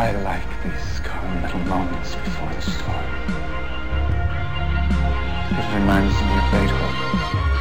I like these calm little moments before the storm. It reminds me of Beethoven.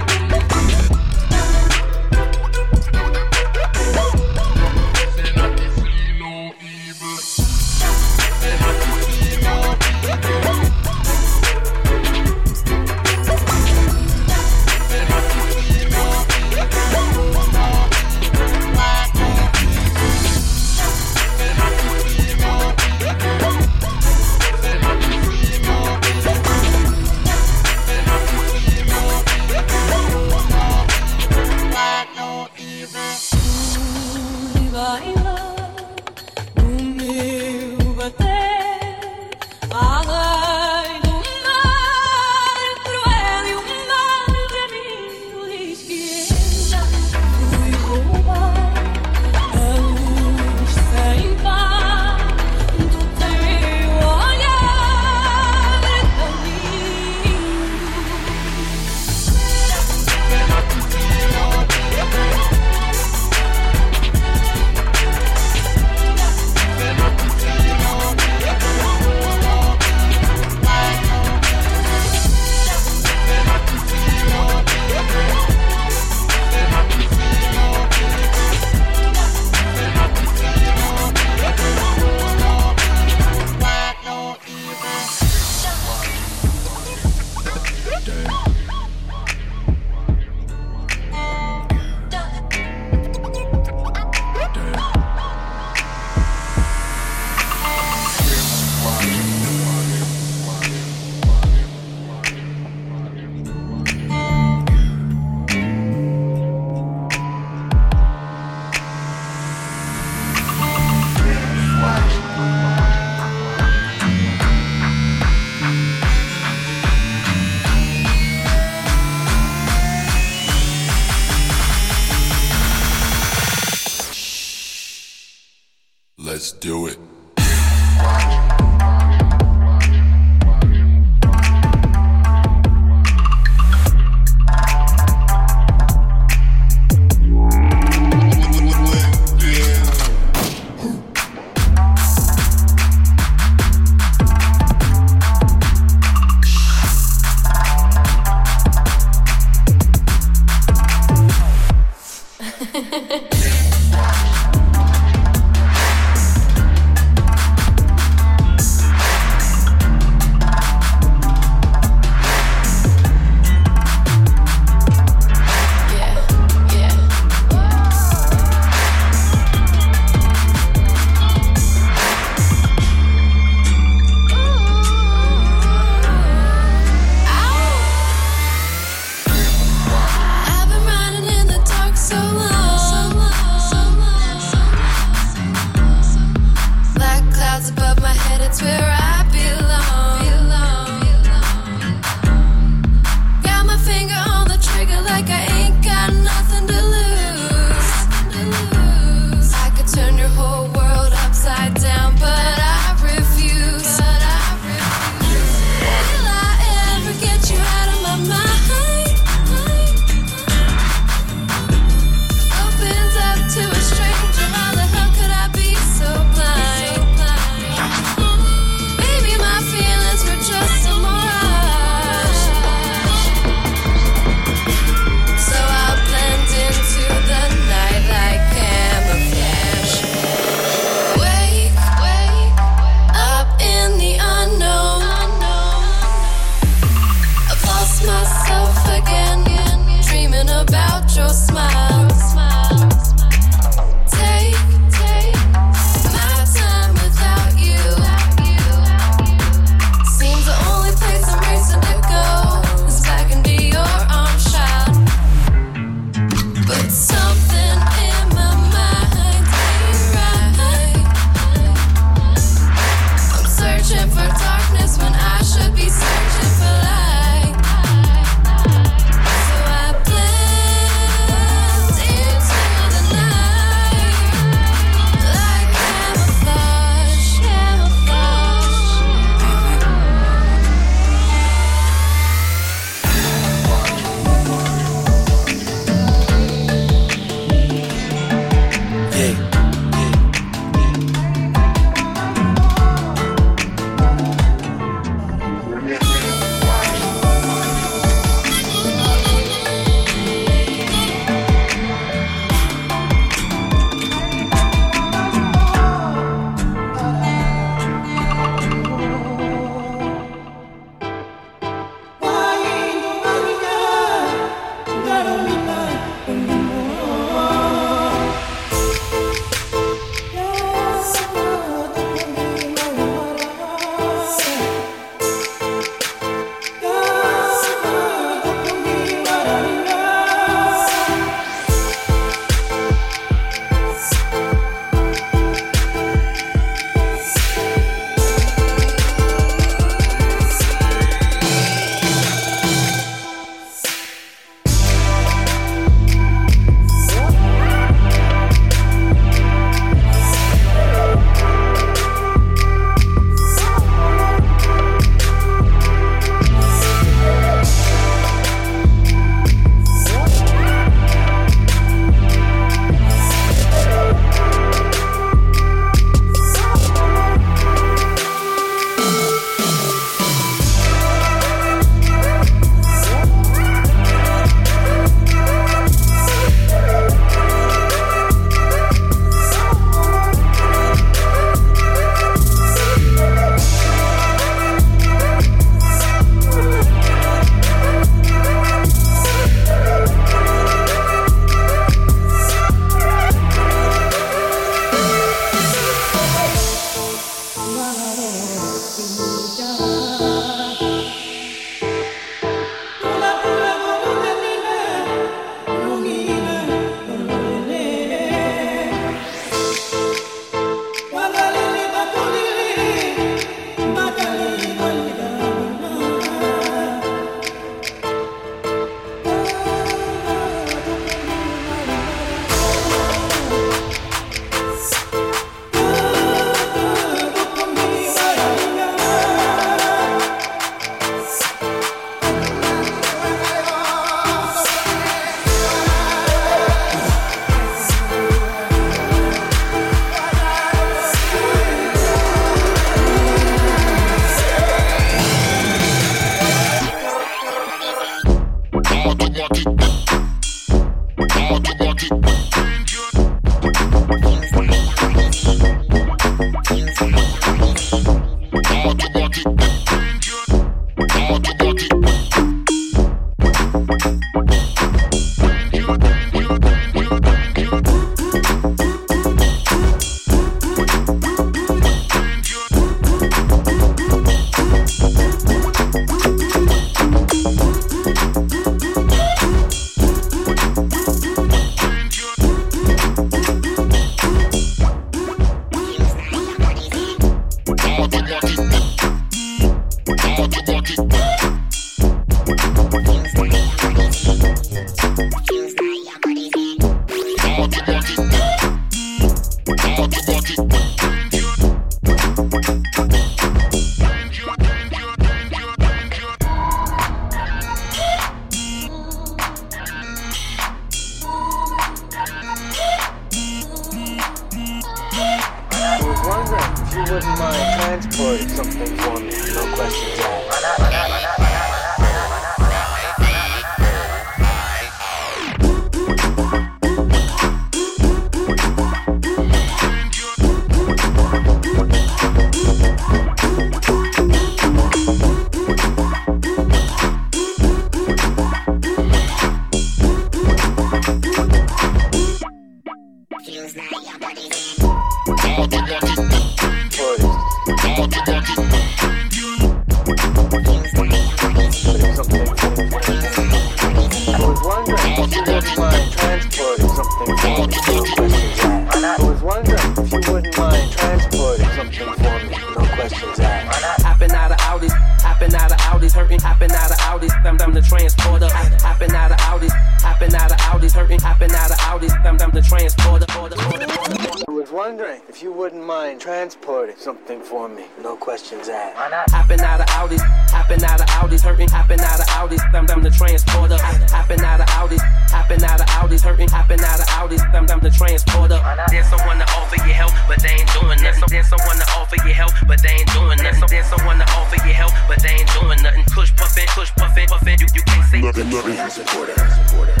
Was if you wouldn't mind transporting something for me. No questions asked. Why not? Hopping out of Audis, hopping out of Audis, hurting, hopping out of Audis, I'm, I'm the transporter. Hopping out of Audis, hopping out of Audis, hurting, hopping out of Audis, I'm, I'm the transporter. There's someone to offer you help, but they ain't doing nothing. There's someone to offer you help, but they ain't doing nothing. There's someone to offer you help, but they ain't doing nothing. Push puffin', push puffin', puffin', you, you can't say nothing. Nothing. Support it. Support it.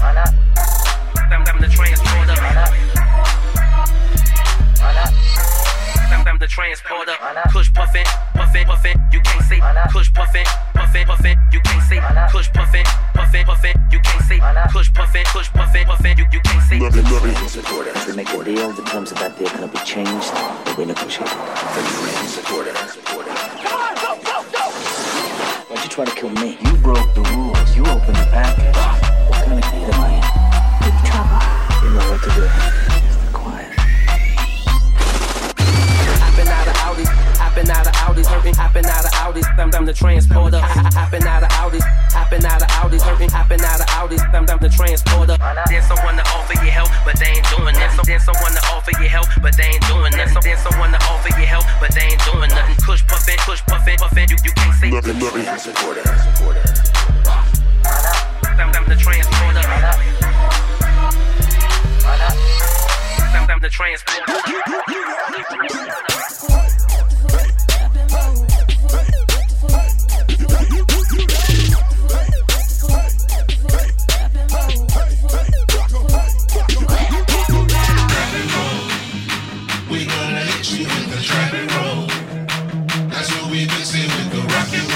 Why not? I'm, I'm the transporter. Why not? Why not? I'm, I'm the transporter. Push puffin', puffin', puffin', you can't say. Push puffin', puffin', puffin', you can't say. Push puffin', puffin', puffin', you can't say. Push puffin', push puffin', puffin', you, you can't say. Nothing. Nothing. Support it. We make a deal. The terms of that deal cannot be changed or renegotiated. Support it. Support it. Why'd you try to kill me? You broke the rules. You opened the package. What kind of kid am I in? Big trouble. You know what to do. Hopping out of Audis, hurting, hopping out of Audis, I'm, I'm the transporter. Hopping out of Audis, hopping out of Audis, hurting, hopping out of Audis, I'm, I'm the transporter. There's someone to offer you help, but they ain't doing that. There's someone to offer you help, but they ain't doing that. There's someone to offer you help, but they ain't doing nothing. Push puffin', push puffin', puffin', you, you can't say nothing. Nothing. Support it. Support it. I'm, I'm the transporter. I'm, I'm the transporter. Rock and roll.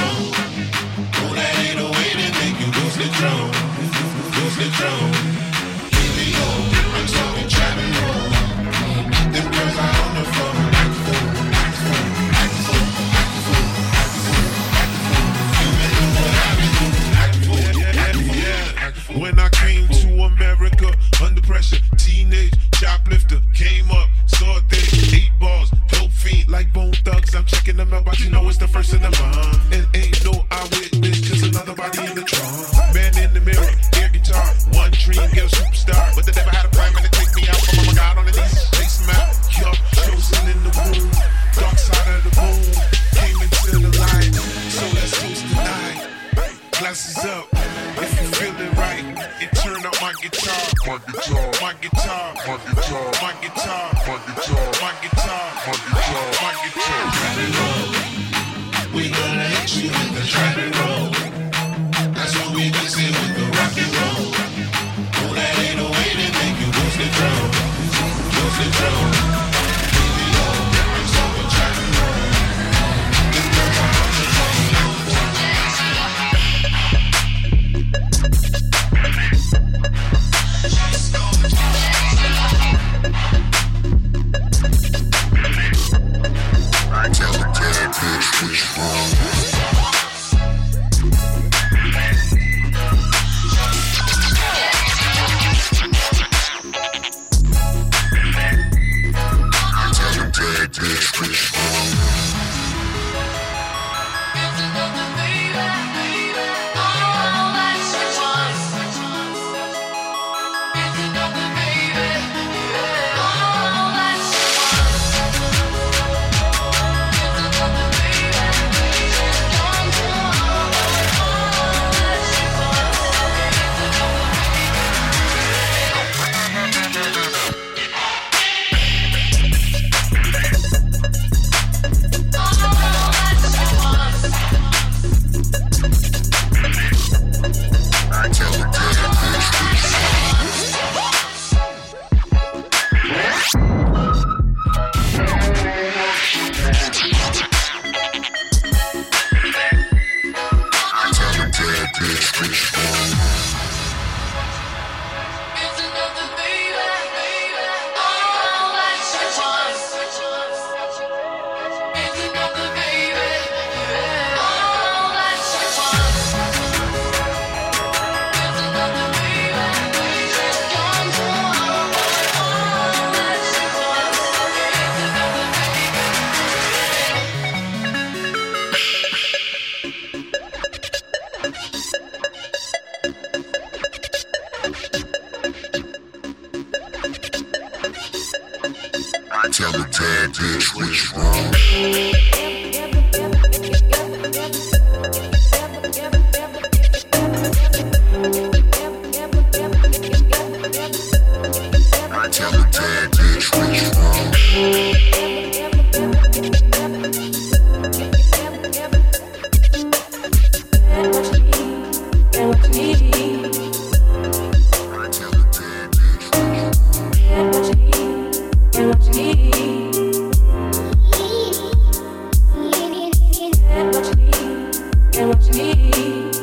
Get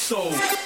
soul.